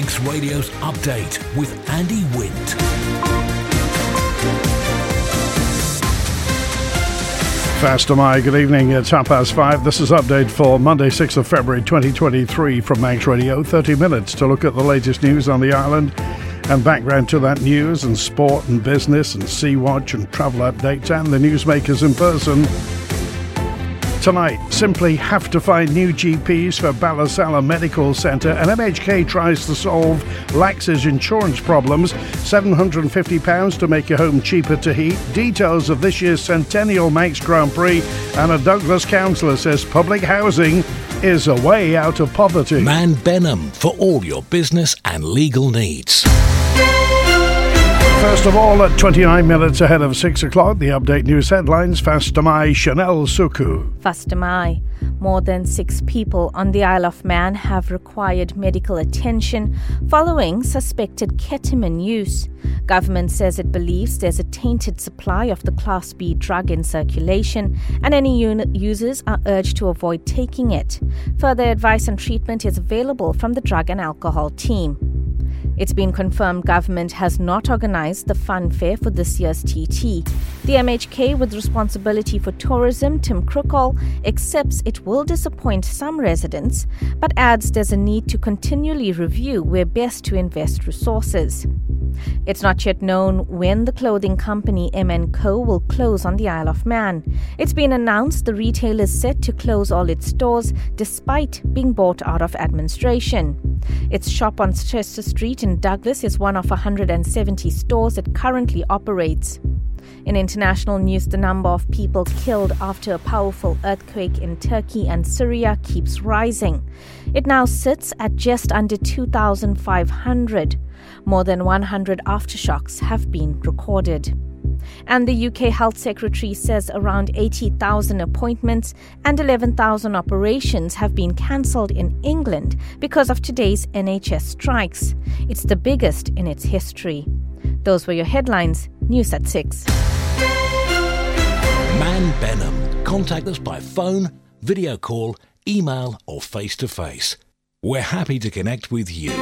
Manx Radio's update with Andy Wint. Fast am I. Good evening. It's half past five. This is update for Monday, 6th of February 2023 from Manx Radio. 30 minutes to look at the latest news on the island and background to that news and sport and business and Sea Watch and travel updates and the newsmakers in person. Tonight, simply have to find new GPs for Ballasalla Medical Centre, and MHK tries to solve Laxey's insurance problems. £750 to make your home cheaper to heat. Details of this year's Centennial Manx Grand Prix, and a Douglas councillor says public housing is a way out of poverty. Mann Benham for all your business and legal needs. First of all, at 29 minutes ahead of 6 o'clock, the update news headlines. Fastamai Chanel Suku. Fastamai. More than six people on the Isle of Man have required medical attention following suspected ketamine use. Government says it believes there's a tainted supply of the Class B drug in circulation, and any users are urged to avoid taking it. Further advice and treatment is available from the drug and alcohol team. It's been confirmed government has not organised the fun fair for this year's TT. The MHK, with responsibility for tourism, Tim Crookall, accepts it will disappoint some residents, but adds there's a need to continually review where best to invest resources. It's not yet known when the clothing company M&Co will close on the Isle of Man. It's been announced the retailer is set to close all its stores despite being bought out of administration. Its shop on Chester Street in Douglas is one of 170 stores it currently operates. In international news, the number of people killed after a powerful earthquake in Turkey and Syria keeps rising. It now sits at just under 2,500. More than 100 aftershocks have been recorded. And the UK Health Secretary says around 80,000 appointments and 11,000 operations have been cancelled in England because of today's NHS strikes. It's the biggest in its history. Those were your headlines. News at 6. Mann Benham. Contact us by phone, video call, email, or face to face. We're happy to connect with you.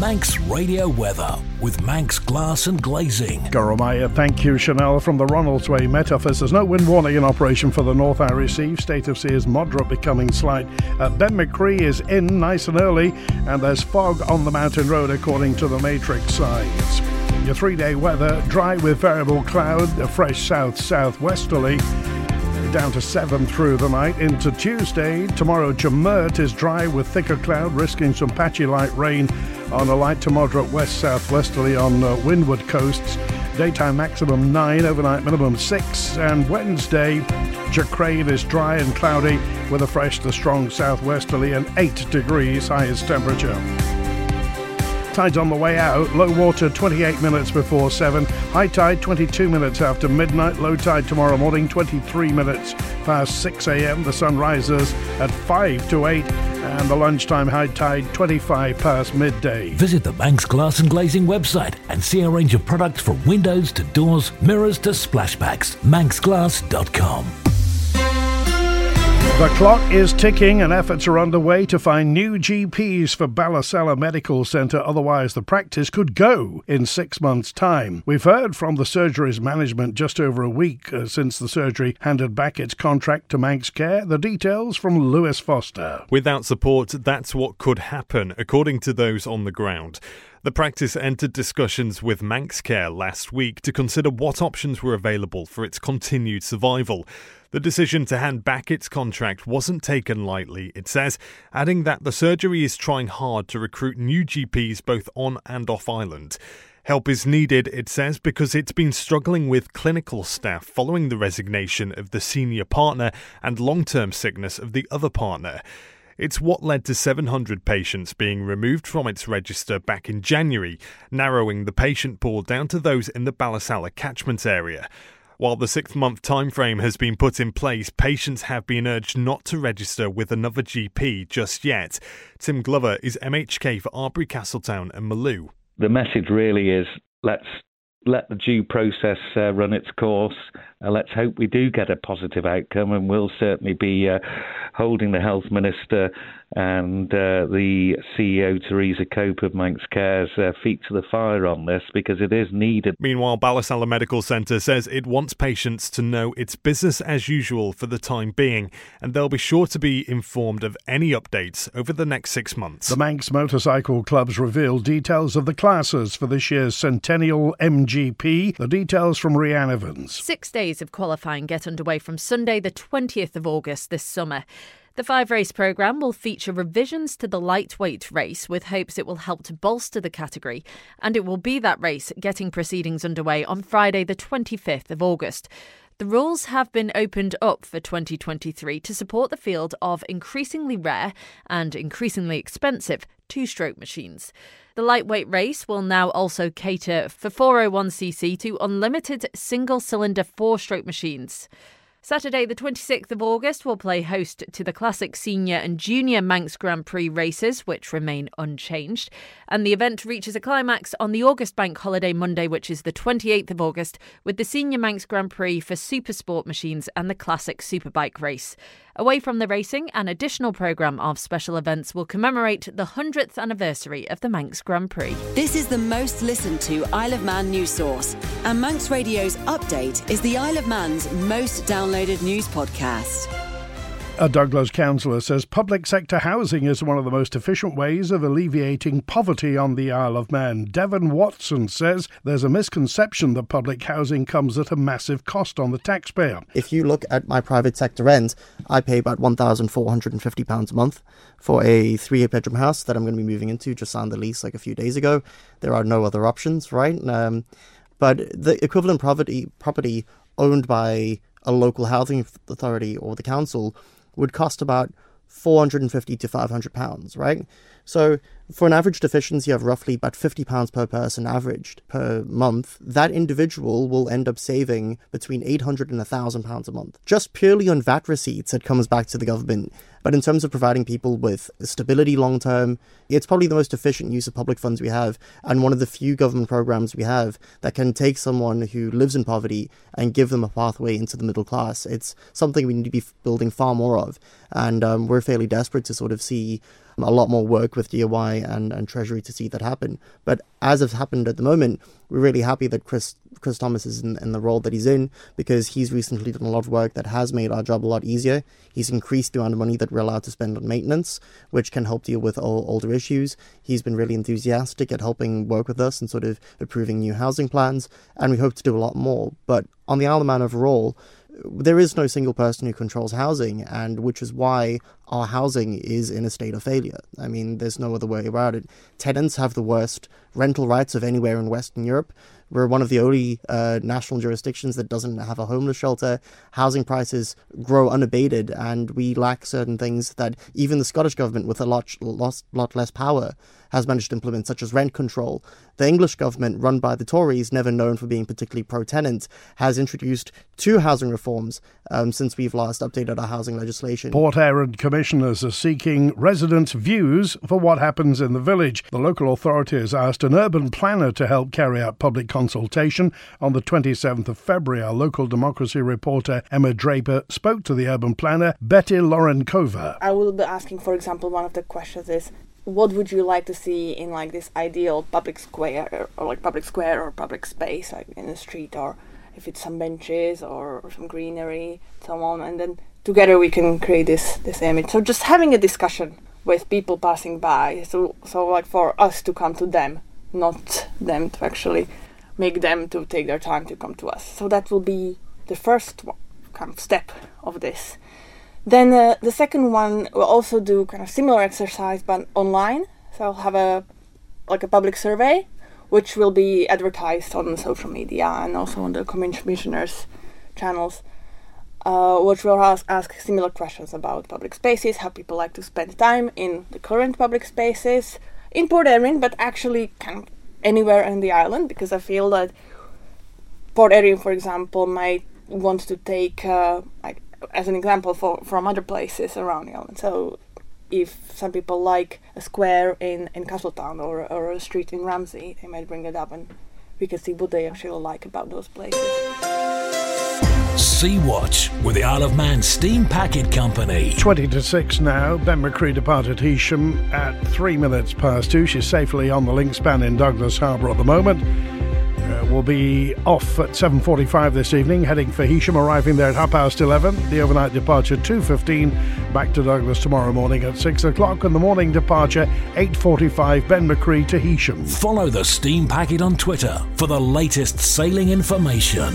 Manx Radio Weather with Manx Glass and Glazing. Goromaya, thank you, Chanel. From the Ronaldsway Met Office, there's no wind warning in operation for the North Irish Sea. State of sea is moderate, becoming slight. Uh, Ben-my-Chree is in nice and early, and there's fog on the mountain road according to the matrix signs. Your three day weather dry with variable cloud, a fresh south southwesterly down to 7 through the night into Tuesday. Tomorrow, Jamurt is dry with thicker cloud, risking some patchy light rain on a light to moderate west southwesterly on uh, windward coasts. Daytime maximum 9, overnight minimum 6. And Wednesday, Jacrade is dry and cloudy with a fresh to strong southwesterly and 8 degrees highest temperature. Tide's on the way out. Low water 28 minutes before 7. High tide 22 minutes after midnight. Low tide tomorrow morning 23 minutes past 6 a.m. The sun rises at 5 to 8. And the lunchtime high tide 25 past midday. Visit the Manx Glass and Glazing website and see a range of products from windows to doors, mirrors to splashbacks. manxglass.com. The clock is ticking and efforts are underway to find new GPs for Ballasalla Medical Centre, otherwise, the practice could go in six months' time. We've heard from the surgery's management just over a week uh, since the surgery handed back its contract to Manx Care. The details from Lewis Foster. Without support, that's what could happen, according to those on the ground. The practice entered discussions with Manx Care last week to consider what options were available for its continued survival. The decision to hand back its contract wasn't taken lightly, it says, adding that the surgery is trying hard to recruit new GPs both on and off island. Help is needed, it says, because it's been struggling with clinical staff following the resignation of the senior partner and long term sickness of the other partner. It's what led to 700 patients being removed from its register back in January, narrowing the patient pool down to those in the Ballasalla catchment area. While the six month timeframe has been put in place, patients have been urged not to register with another GP just yet. Tim Glover is MHK for Arbory Castletown and Malew. The message really is let's let the due process uh, run its course. Uh, let's hope we do get a positive outcome, and we'll certainly be uh, holding the health minister and uh, the CEO Teresa Cope of Manx Care's uh, feet to the fire on this because it is needed. Meanwhile, Ballasalla Medical Centre says it wants patients to know it's business as usual for the time being, and they'll be sure to be informed of any updates over the next six months. The Manx Motorcycle Clubs revealed details of the classes for this year's Centennial MGP. The details from Rhiannon Evans. Six days of qualifying get underway from Sunday, the 20th of August this summer. The five race programme will feature revisions to the lightweight race with hopes it will help to bolster the category, and it will be that race getting proceedings underway on Friday, the 25th of August. The rules have been opened up for 2023 to support the field of increasingly rare and increasingly expensive two stroke machines. The lightweight race will now also cater for 401cc to unlimited single cylinder four stroke machines. Saturday, the 26th of August, will play host to the classic senior and junior Manx Grand Prix races, which remain unchanged. And the event reaches a climax on the August Bank Holiday Monday, which is the 28th of August, with the senior Manx Grand Prix for super sport machines and the classic superbike race. Away from the racing, an additional programme of special events will commemorate the 100th anniversary of the Manx Grand Prix. This is the most listened to Isle of Man news source, and Manx Radio's update is the Isle of Man's most downloaded news podcast. A Douglas councillor says public sector housing is one of the most efficient ways of alleviating poverty on the Isle of Man. Devon Watson says there's a misconception that public housing comes at a massive cost on the taxpayer. If you look at my private sector rent, I pay about £1,450 a month for a three bedroom house that I'm going to be moving into. Just signed the lease like a few days ago. There are no other options, right? Um, but the equivalent property property owned by a local housing authority or the council would cost about 450 to 500 pounds, right? So for an average deficiency of roughly about 50 pounds per person averaged per month, that individual will end up saving between 800 and 1000 pounds a month just purely on VAT receipts that comes back to the government. But in terms of providing people with stability long term, it's probably the most efficient use of public funds we have and one of the few government programs we have that can take someone who lives in poverty and give them a pathway into the middle class. It's something we need to be building far more of. And um, we're fairly desperate to sort of see a lot more work with DOI and, and Treasury to see that happen. But as has happened at the moment, we're really happy that Chris Chris Thomas is in, in the role that he's in because he's recently done a lot of work that has made our job a lot easier. He's increased the amount of money that we're allowed to spend on maintenance, which can help deal with all older issues. He's been really enthusiastic at helping work with us and sort of approving new housing plans, and we hope to do a lot more. But on the Isle of Man overall, there is no single person who controls housing, and which is why our housing is in a state of failure. I mean, there's no other way about it. Tenants have the worst rental rights of anywhere in Western Europe. We're one of the only uh, national jurisdictions that doesn't have a homeless shelter. Housing prices grow unabated, and we lack certain things that even the Scottish government, with a lot, lot, lot less power, has managed to implement, such as rent control. The English government, run by the Tories, never known for being particularly pro tenant, has introduced two housing reforms um, since we've last updated our housing legislation. Port Erin commissioners are seeking residents' views for what happens in the village. The local authorities asked an urban planner to help carry out public consultation on the 27th of February. Our local democracy reporter Emma Draper spoke to the urban planner Betty Lorenkova. I will be asking, for example, one of the questions is what would you like to see in like this ideal public square or like public square or public space like in the street or if it's some benches or, or some greenery so on and then together we can create this this image. So just having a discussion with people passing by so so like for us to come to them not them to actually make them to take their time to come to us. So that will be the first one, kind of step of this then uh, the second one will also do kind of similar exercise but online. So I'll have a like a public survey, which will be advertised on social media and also on the commissioners' channels, uh, which will ask, ask similar questions about public spaces, how people like to spend time in the current public spaces in Port Erin, but actually kind of anywhere in the island, because I feel that Port Erin, for example, might want to take uh, like as an example for from other places around the. So if some people like a square in, in Castletown or, or a street in Ramsey, they might bring it up and we can see what they actually like about those places. Sea Watch with the Isle of Man Steam Packet Company. 20 to 6 now. Ben-my-Chree departed Heysham at 3 minutes past 2. She's safely on the link span in Douglas Harbour at the moment. Will be off at 7.45 this evening, heading for Heysham, arriving there at half past 11. The overnight departure 2.15, back to Douglas tomorrow morning at 6 o'clock, and the morning departure 8.45, Ben-my-Chree to Heysham. Follow the Steam Packet on Twitter for the latest sailing information.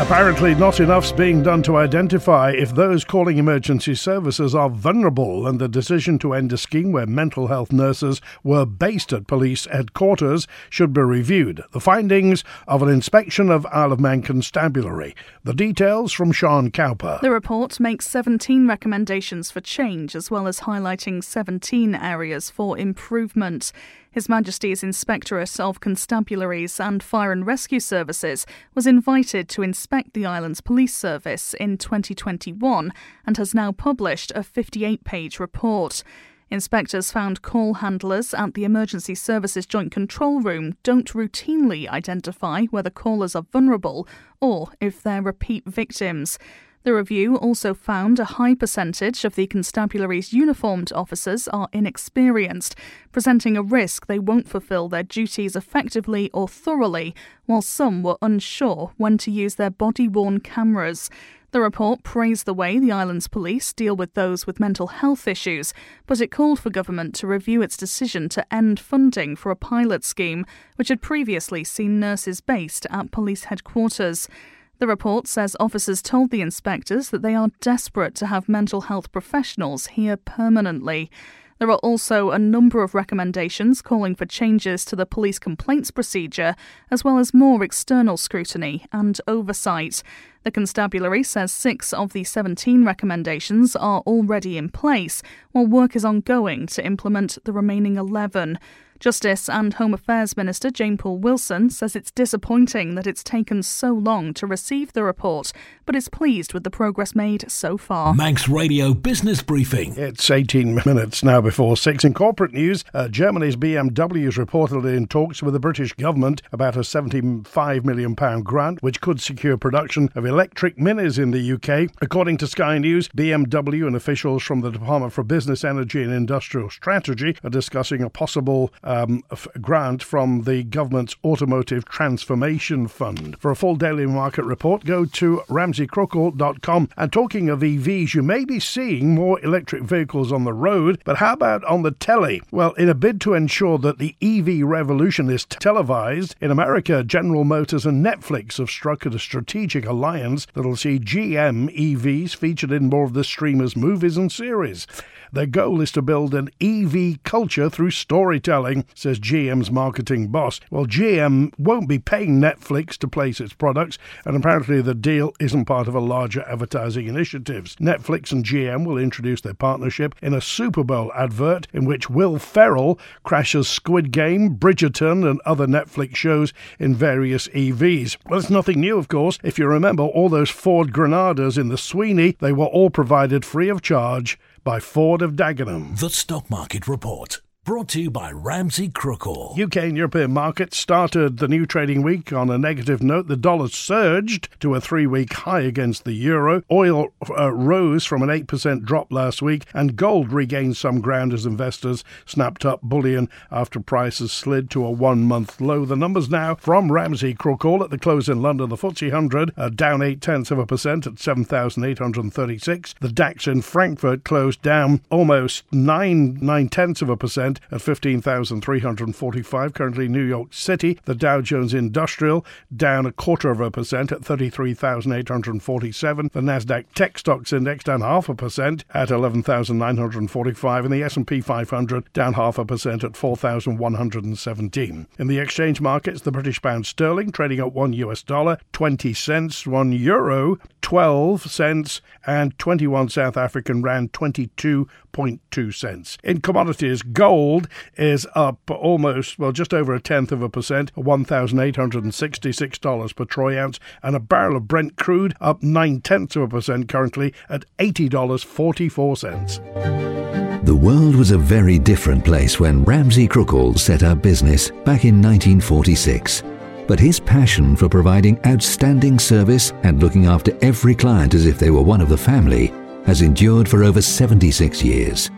Apparently, not enough's being done to identify if those calling emergency services are vulnerable, and the decision to end a scheme where mental health nurses were based at police headquarters should be reviewed. The findings of an inspection of Isle of Man Constabulary. The details from Sean Cowper. The report makes 17 recommendations for change, as well as highlighting 17 areas for improvement. His Majesty's Inspectorate of Constabularies and Fire and Rescue Services was invited to inspect the island's police service in 2021 and has now published a 58 page report. Inspectors found call handlers at the Emergency Services Joint Control Room don't routinely identify whether callers are vulnerable or if they're repeat victims. The review also found a high percentage of the constabulary's uniformed officers are inexperienced, presenting a risk they won't fulfil their duties effectively or thoroughly, while some were unsure when to use their body worn cameras. The report praised the way the island's police deal with those with mental health issues, but it called for government to review its decision to end funding for a pilot scheme, which had previously seen nurses based at police headquarters. The report says officers told the inspectors that they are desperate to have mental health professionals here permanently. There are also a number of recommendations calling for changes to the police complaints procedure, as well as more external scrutiny and oversight. The constabulary says six of the 17 recommendations are already in place, while work is ongoing to implement the remaining 11. Justice and Home Affairs Minister Jane Poole-Wilson says it's disappointing that it's taken so long to receive the report, but is pleased with the progress made so far. Manx Radio Business Briefing. It's 18 minutes now before 6. In corporate news, uh, Germany's BMW is reportedly in talks with the British government about a £75 million grant which could secure production of electric minis in the UK. According to Sky News, BMW and officials from the Department for Business, Energy and Industrial Strategy are discussing a possible um, grant from the government's Automotive Transformation Fund. For a full daily market report, go to ramseycrookall.com. And talking of EVs, you may be seeing more electric vehicles on the road, but how about on the telly? Well, in a bid to ensure that the EV revolution is televised, in America, General Motors and Netflix have struck a strategic alliance that'll see GM EVs featured in more of the streamers' movies and series. Their goal is to build an EV culture through storytelling, says GM's marketing boss. Well, GM won't be paying Netflix to place its products, and apparently the deal isn't part of a larger advertising initiative. Netflix and GM will introduce their partnership in a Super Bowl advert in which Will Ferrell crashes Squid Game, Bridgerton, and other Netflix shows in various EVs. Well, it's nothing new, of course. If you remember all those Ford Granadas in the Sweeney, they were all provided free of charge by Ford of Dagenham. The Stock Market Report. Brought to you by Ramsey Crookall. UK and European markets started the new trading week on a negative note. The dollar surged to a three week high against the euro. Oil uh, rose from an 8% drop last week, and gold regained some ground as investors snapped up bullion after prices slid to a one month low. The numbers now from Ramsey Crookall at the close in London. The FTSE 100 uh, down 8 tenths of a percent at 7,836. The DAX in Frankfurt closed down almost 9, 9 tenths of a percent at 15,345. Currently, New York City, the Dow Jones Industrial down a quarter of a percent at 33,847. The Nasdaq Tech Stocks Index down half a percent at 11,945, and the S&P 500 down half a percent at 4,117. In the exchange markets, the British pound sterling trading at one US dollar 20 cents, one euro 12 cents, and 21 South African rand 22.2 cents. In commodities, gold is up almost, well, just over a tenth of a percent, $1,866 per troy ounce, and a barrel of Brent crude up nine tenths of a percent currently at $80.44. The world was a very different place when Ramsey Crookall set up business back in 1946. but his passion for providing outstanding service and looking after every client as if they were one of the family has endured for over 76 years.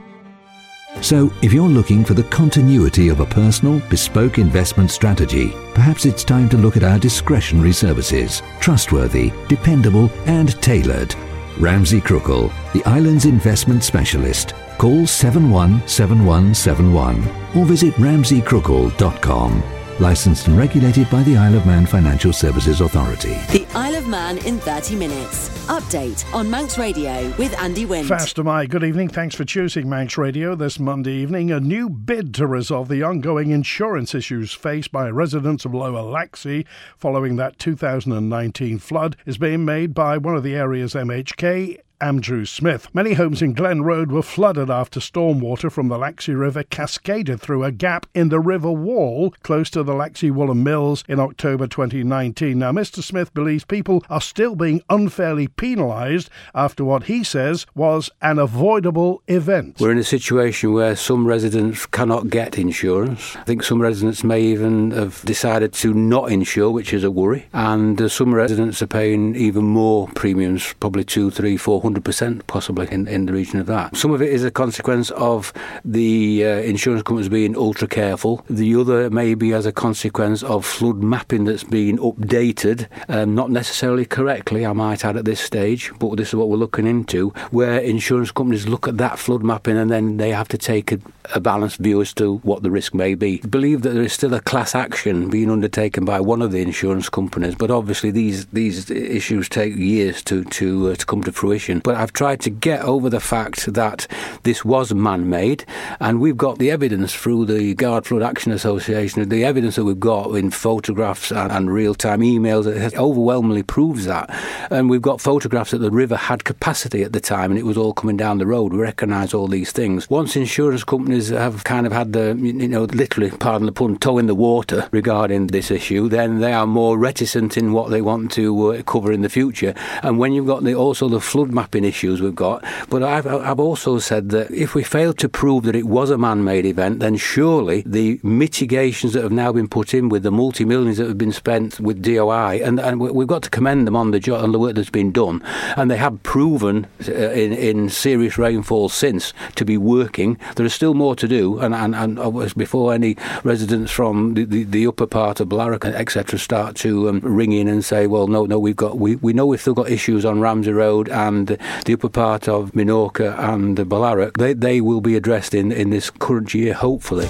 So, if you're looking for the continuity of a personal, bespoke investment strategy, perhaps it's time to look at our discretionary services. Trustworthy, dependable, and tailored. Ramsey Crookall, the island's investment specialist. Call 717171 or visit ramseycrookall.com licensed and regulated by the Isle of Man Financial Services Authority. The Isle of Man in 30 minutes. Update on Manx Radio with Andy Wint. Faster my good evening. Thanks for choosing Manx Radio this Monday evening. A new bid to resolve the ongoing insurance issues faced by residents of Lower Laxey following that 2019 flood is being made by one of the area's MHK Andrew Smith. Many homes in Glen Road were flooded after stormwater from the Laxey River cascaded through a gap in the river wall close to the Laxey Woolen Mills in October 2019. Now, Mr. Smith believes people are still being unfairly penalised after what he says was an avoidable event. We're in a situation where some residents cannot get insurance. I think some residents may even have decided to not insure, which is a worry. And uh, some residents are paying even more premiums, probably two, three, four 100% possibly in, in the region of that. Some of it is a consequence of the uh, insurance companies being ultra careful. The other may be as a consequence of flood mapping that's been updated, um, not necessarily correctly, I might add at this stage, but this is what we're looking into, where insurance companies look at that flood mapping and then they have to take a, a balanced view as to what the risk may be. I believe that there is still a class action being undertaken by one of the insurance companies, but obviously these these issues take years to to, uh, to come to fruition. But I've tried to get over the fact that this was man made, and we've got the evidence through the Garff Flood Action Association, the evidence that we've got in photographs and, and real time emails that overwhelmingly proves that. And we've got photographs that the river had capacity at the time and it was all coming down the road. We recognise all these things. Once insurance companies have kind of had the, you know, literally, pardon the pun, toe in the water regarding this issue, then they are more reticent in what they want to uh, cover in the future. And when you've got the, also the flood map mapping issues we've got. But I've, I've also said that if we fail to prove that it was a man made event, then surely the mitigations that have now been put in with the multi millions that have been spent with DOI, and, and we've got to commend them on the, jo- on the work that's been done. And they have proven uh, in, in serious rainfall since to be working. There is still more to do, and, and, and before any residents from the, the, the upper part of Ballarat, etc., start to um, ring in and say, well, no, no, we've got, we, we know we've still got issues on Ramsey Road and the upper part of Minorca and Ballarat, they, they will be addressed in, in this current year, hopefully.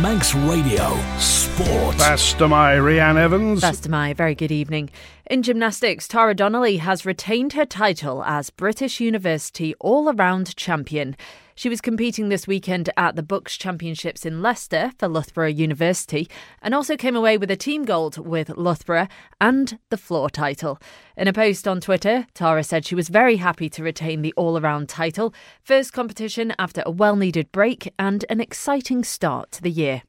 Manx Radio Sport. Bastamai, Rhiann Evans. Bastamai, very good evening. In gymnastics, Tara Donnelly has retained her title as British University All Around Champion. She was competing this weekend at the BUCS Championships in Leicester for Loughborough University and also came away with a team gold with Loughborough and the floor title. In a post on Twitter, Tara said she was very happy to retain the all around title, first competition after a well needed break and an exciting start to the year.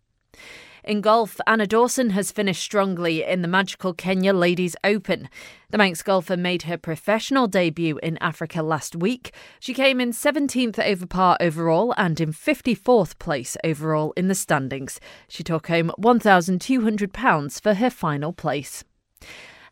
In golf, Anna Dawson has finished strongly in the magical Kenya Ladies Open. The Manx golfer made her professional debut in Africa last week. She came in 17th over par overall and in 54th place overall in the standings. She took home £1,200 for her final place.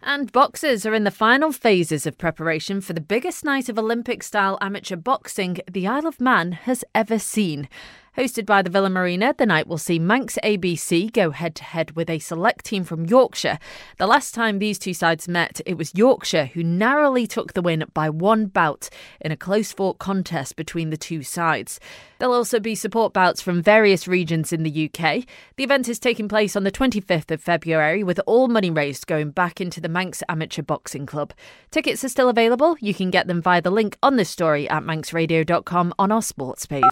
And boxers are in the final phases of preparation for the biggest night of Olympic style amateur boxing the Isle of Man has ever seen. Hosted by the Villa Marina, the night will see Manx ABC go head to head with a select team from Yorkshire. The last time these two sides met, it was Yorkshire who narrowly took the win by one bout in a close fought contest between the two sides. There'll also be support bouts from various regions in the UK. The event is taking place on the 25th of February with all money raised going back into the Manx Amateur Boxing Club. Tickets are still available. You can get them via the link on this story at manxradio.com on our sports page.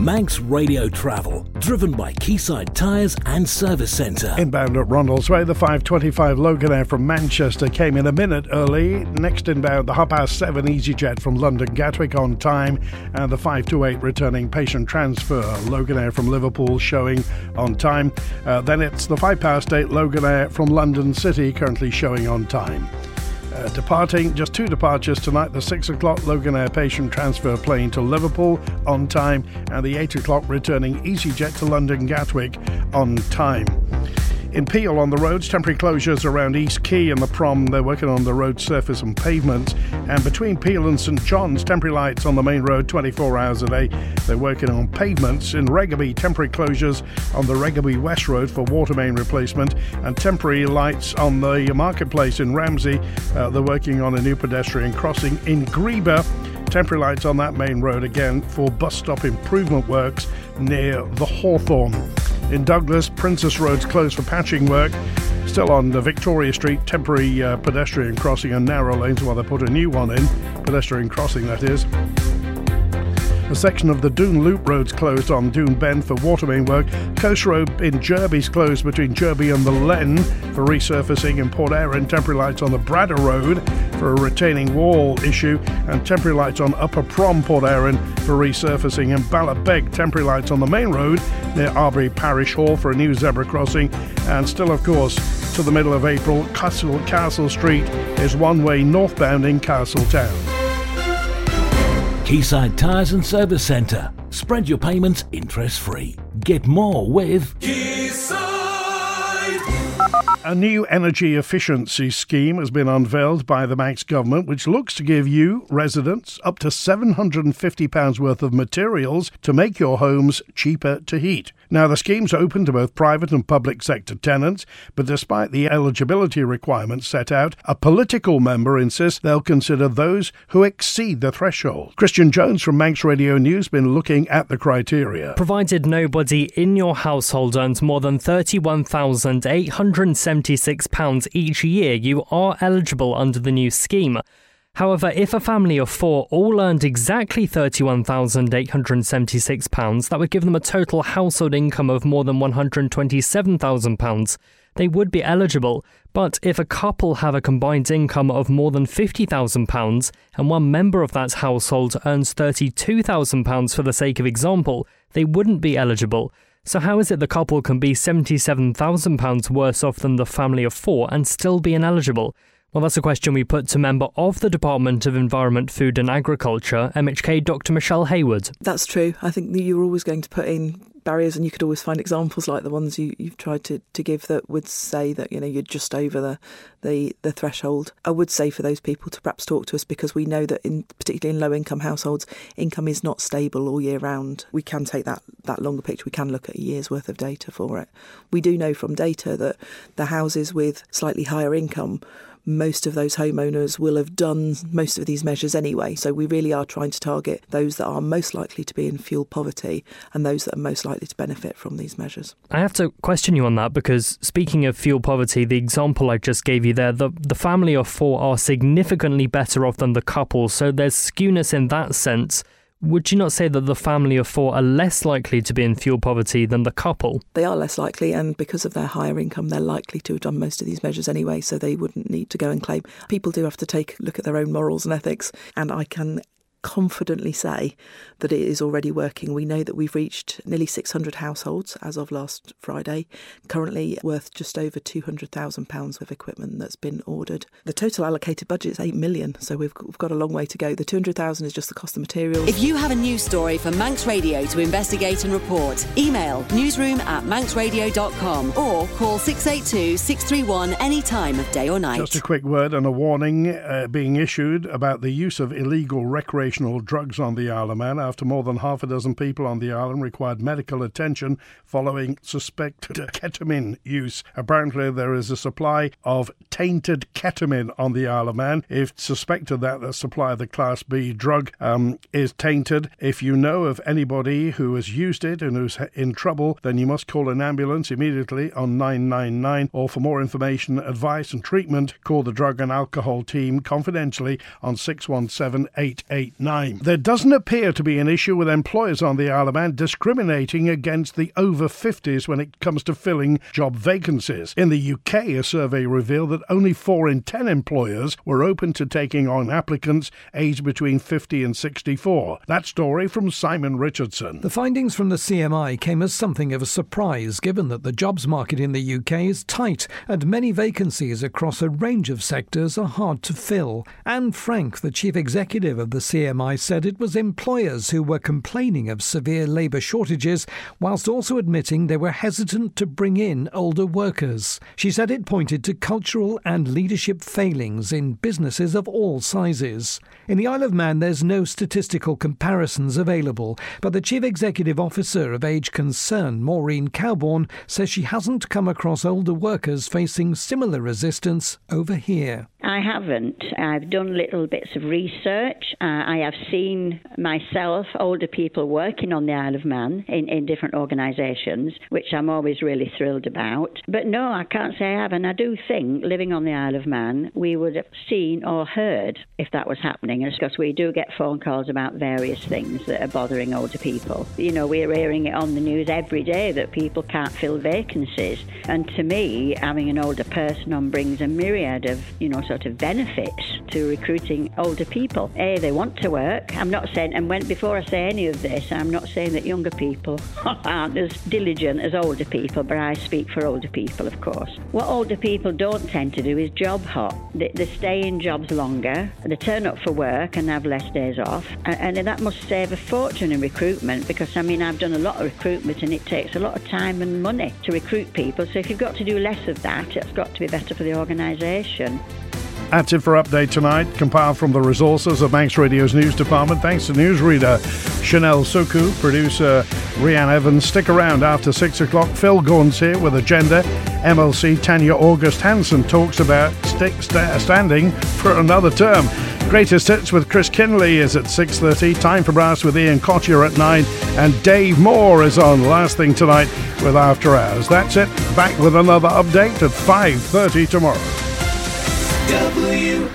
Manx Radio Travel, driven by Quayside Tyres and Service Centre. Inbound at Ronaldsway, the 525 Loganair from Manchester came in a minute early. Next inbound, the half past seven EasyJet from London Gatwick on time, and the 528 returning patient transfer Loganair from Liverpool showing on time. Uh, then it's the 5 past eight Loganair from London City currently showing on time. Uh, departing, just two departures tonight. The 6 o'clock Loganair patient transfer plane to Liverpool on time, and the 8 o'clock returning EasyJet to London Gatwick on time. In Peel on the roads, temporary closures around East Quay and the prom. They're working on the road surface and pavement. And between Peel and St John's, temporary lights on the main road 24 hours a day. They're working on pavements. In Regaby, temporary closures on the Regaby West Road for water main replacement. And temporary lights on the marketplace in Ramsey. Uh, they're working on a new pedestrian crossing. In Greeba, temporary lights on that main road again for bus stop improvement works near the Hawthorn. In Douglas, Princess Road's closed for patching work. Still on the Victoria Street, temporary uh, pedestrian crossing and narrow lanes while they put a new one in. Pedestrian crossing, that is. A section of the Dhoon Loop Road's closed on Dhoon Bend for water main work. Coast Road in Jurby's closed between Jurby and the Lhen for resurfacing. In Port Erin, temporary lights on the Bradda Road for a retaining wall issue. And temporary lights on Upper Prom, Port Erin for resurfacing. And Ballabeg, temporary lights on the main road near Arbory Parish Hall for a new zebra crossing. And still, of course, to the middle of April, Castle, Castle Street is one way northbound in Castletown. Quayside Tyres and Service Centre. Spread your payments interest free. Get more with Quayside. A new energy efficiency scheme has been unveiled by the Manx government, which looks to give you, residents, up to £750 worth of materials to make your homes cheaper to heat. Now, the scheme's open to both private and public sector tenants, but despite the eligibility requirements set out, a political member insists they'll consider those who exceed the threshold. Christian Jones from Manx Radio News been looking at the criteria. Provided nobody in your household earns more than £31,876 each year, you are eligible under the new scheme. However, if a family of four all earned exactly £31,876, that would give them a total household income of more than £127,000. They would be eligible, but if a couple have a combined income of more than £50,000 and one member of that household earns £32,000 for the sake of example, they wouldn't be eligible. So, how is it the couple can be £77,000 worse off than the family of four and still be ineligible? Well, that's a question we put to member of the Department of Environment, Food and Agriculture, MHK Dr. Michelle Haywood. That's true. I think that you're always going to put in barriers and you could always find examples like the ones you, you've tried to, to give that would say that you know you're just over the, the the threshold i would say for those people to perhaps talk to us because we know that in particularly in low income households income is not stable all year round we can take that that longer picture we can look at a year's worth of data for it we do know from data that the houses with slightly higher income most of those homeowners will have done most of these measures anyway. So we really are trying to target those that are most likely to be in fuel poverty and those that are most likely to benefit from these measures. I have to question you on that because speaking of fuel poverty, the example I just gave you there, the, the family of four are significantly better off than the couple. So there's skewness in that sense. Would you not say that the family of four are less likely to be in fuel poverty than the couple? They are less likely, and because of their higher income, they're likely to have done most of these measures anyway, so they wouldn't need to go and claim. People do have to take a look at their own morals and ethics, and I can confidently say that it is already working. We know that we've reached nearly 600 households as of last Friday, currently worth just over £200,000 of equipment that's been ordered. The total allocated budget is 8 million, so we've, we've got a long way to go. The 200,000 is just the cost of materials. If you have a news story for Manx Radio to investigate and report, email newsroom at manxradio.com or call 682 631 any time of day or night. Just a quick word and a warning uh, being issued about the use of illegal recreational drugs on the Isle of Man after more than half a dozen people on the island required medical attention following suspected ketamine use. Apparently, there is a supply of tainted ketamine on the Isle of Man. If suspected that the supply of the Class B drug um, is tainted, if you know of anybody who has used it and who's in trouble, then you must call an ambulance immediately on 999 or for more information, advice, and treatment, call the drug and alcohol team confidentially on 617 889. Nine. There doesn't appear to be an issue with employers on the Isle of Man discriminating against the over 50s when it comes to filling job vacancies. In the UK, a survey revealed that only 4 in 10 employers were open to taking on applicants aged between 50 and 64. That story from Simon Richardson. The findings from the CMI came as something of a surprise given that the jobs market in the UK is tight and many vacancies across a range of sectors are hard to fill. Ann Francke, the chief executive of the CMI, said it was employers who were complaining of severe labour shortages, whilst also admitting they were hesitant to bring in older workers. She said it pointed to cultural and leadership failings in businesses of all sizes. In the Isle of Man, there's no statistical comparisons available, but the chief executive officer of Age Concern, Maureen Cowborn, says she hasn't come across older workers facing similar resistance over here. I haven't. I've done little bits of research. Uh, I have seen myself, older people working on the Isle of Man in, in different organisations, which I'm always really thrilled about. But no, I can't say I have. And I do think living on the Isle of Man, we would have seen or heard if that was happening. And Because we do get phone calls about various things that are bothering older people. You know, we're hearing it on the news every day that people can't fill vacancies. And to me, having an older person on brings a myriad of, you know, sort of benefits to recruiting older people. A, they want to work. I'm not saying, and when before I say any of this, I'm not saying that younger people aren't as diligent as older people, but I speak for older people, of course. What older people don't tend to do is job hop. They, they stay in jobs longer, they turn up for work and have less days off, and, and that must save a fortune in recruitment because I mean, I've done a lot of recruitment and it takes a lot of time and money to recruit people. So if you've got to do less of that, it's got to be better for the organisation. That's it for Update Tonight, compiled from the resources of Manx Radio's news department. Thanks to newsreader Chanel Suku, producer Rianne Evans. Stick around after 6 o'clock. Phil Gordon's here with Agenda. MLC Tanya August Hanson talks about st- standing for another term. Greatest Hits with Chris Kinley is at 6.30. Time for Brass with Ian Cottier at 9. And Dave Moore is on last thing tonight with After Hours. That's it. Back with another update at 5.30 tomorrow. W-I-N-T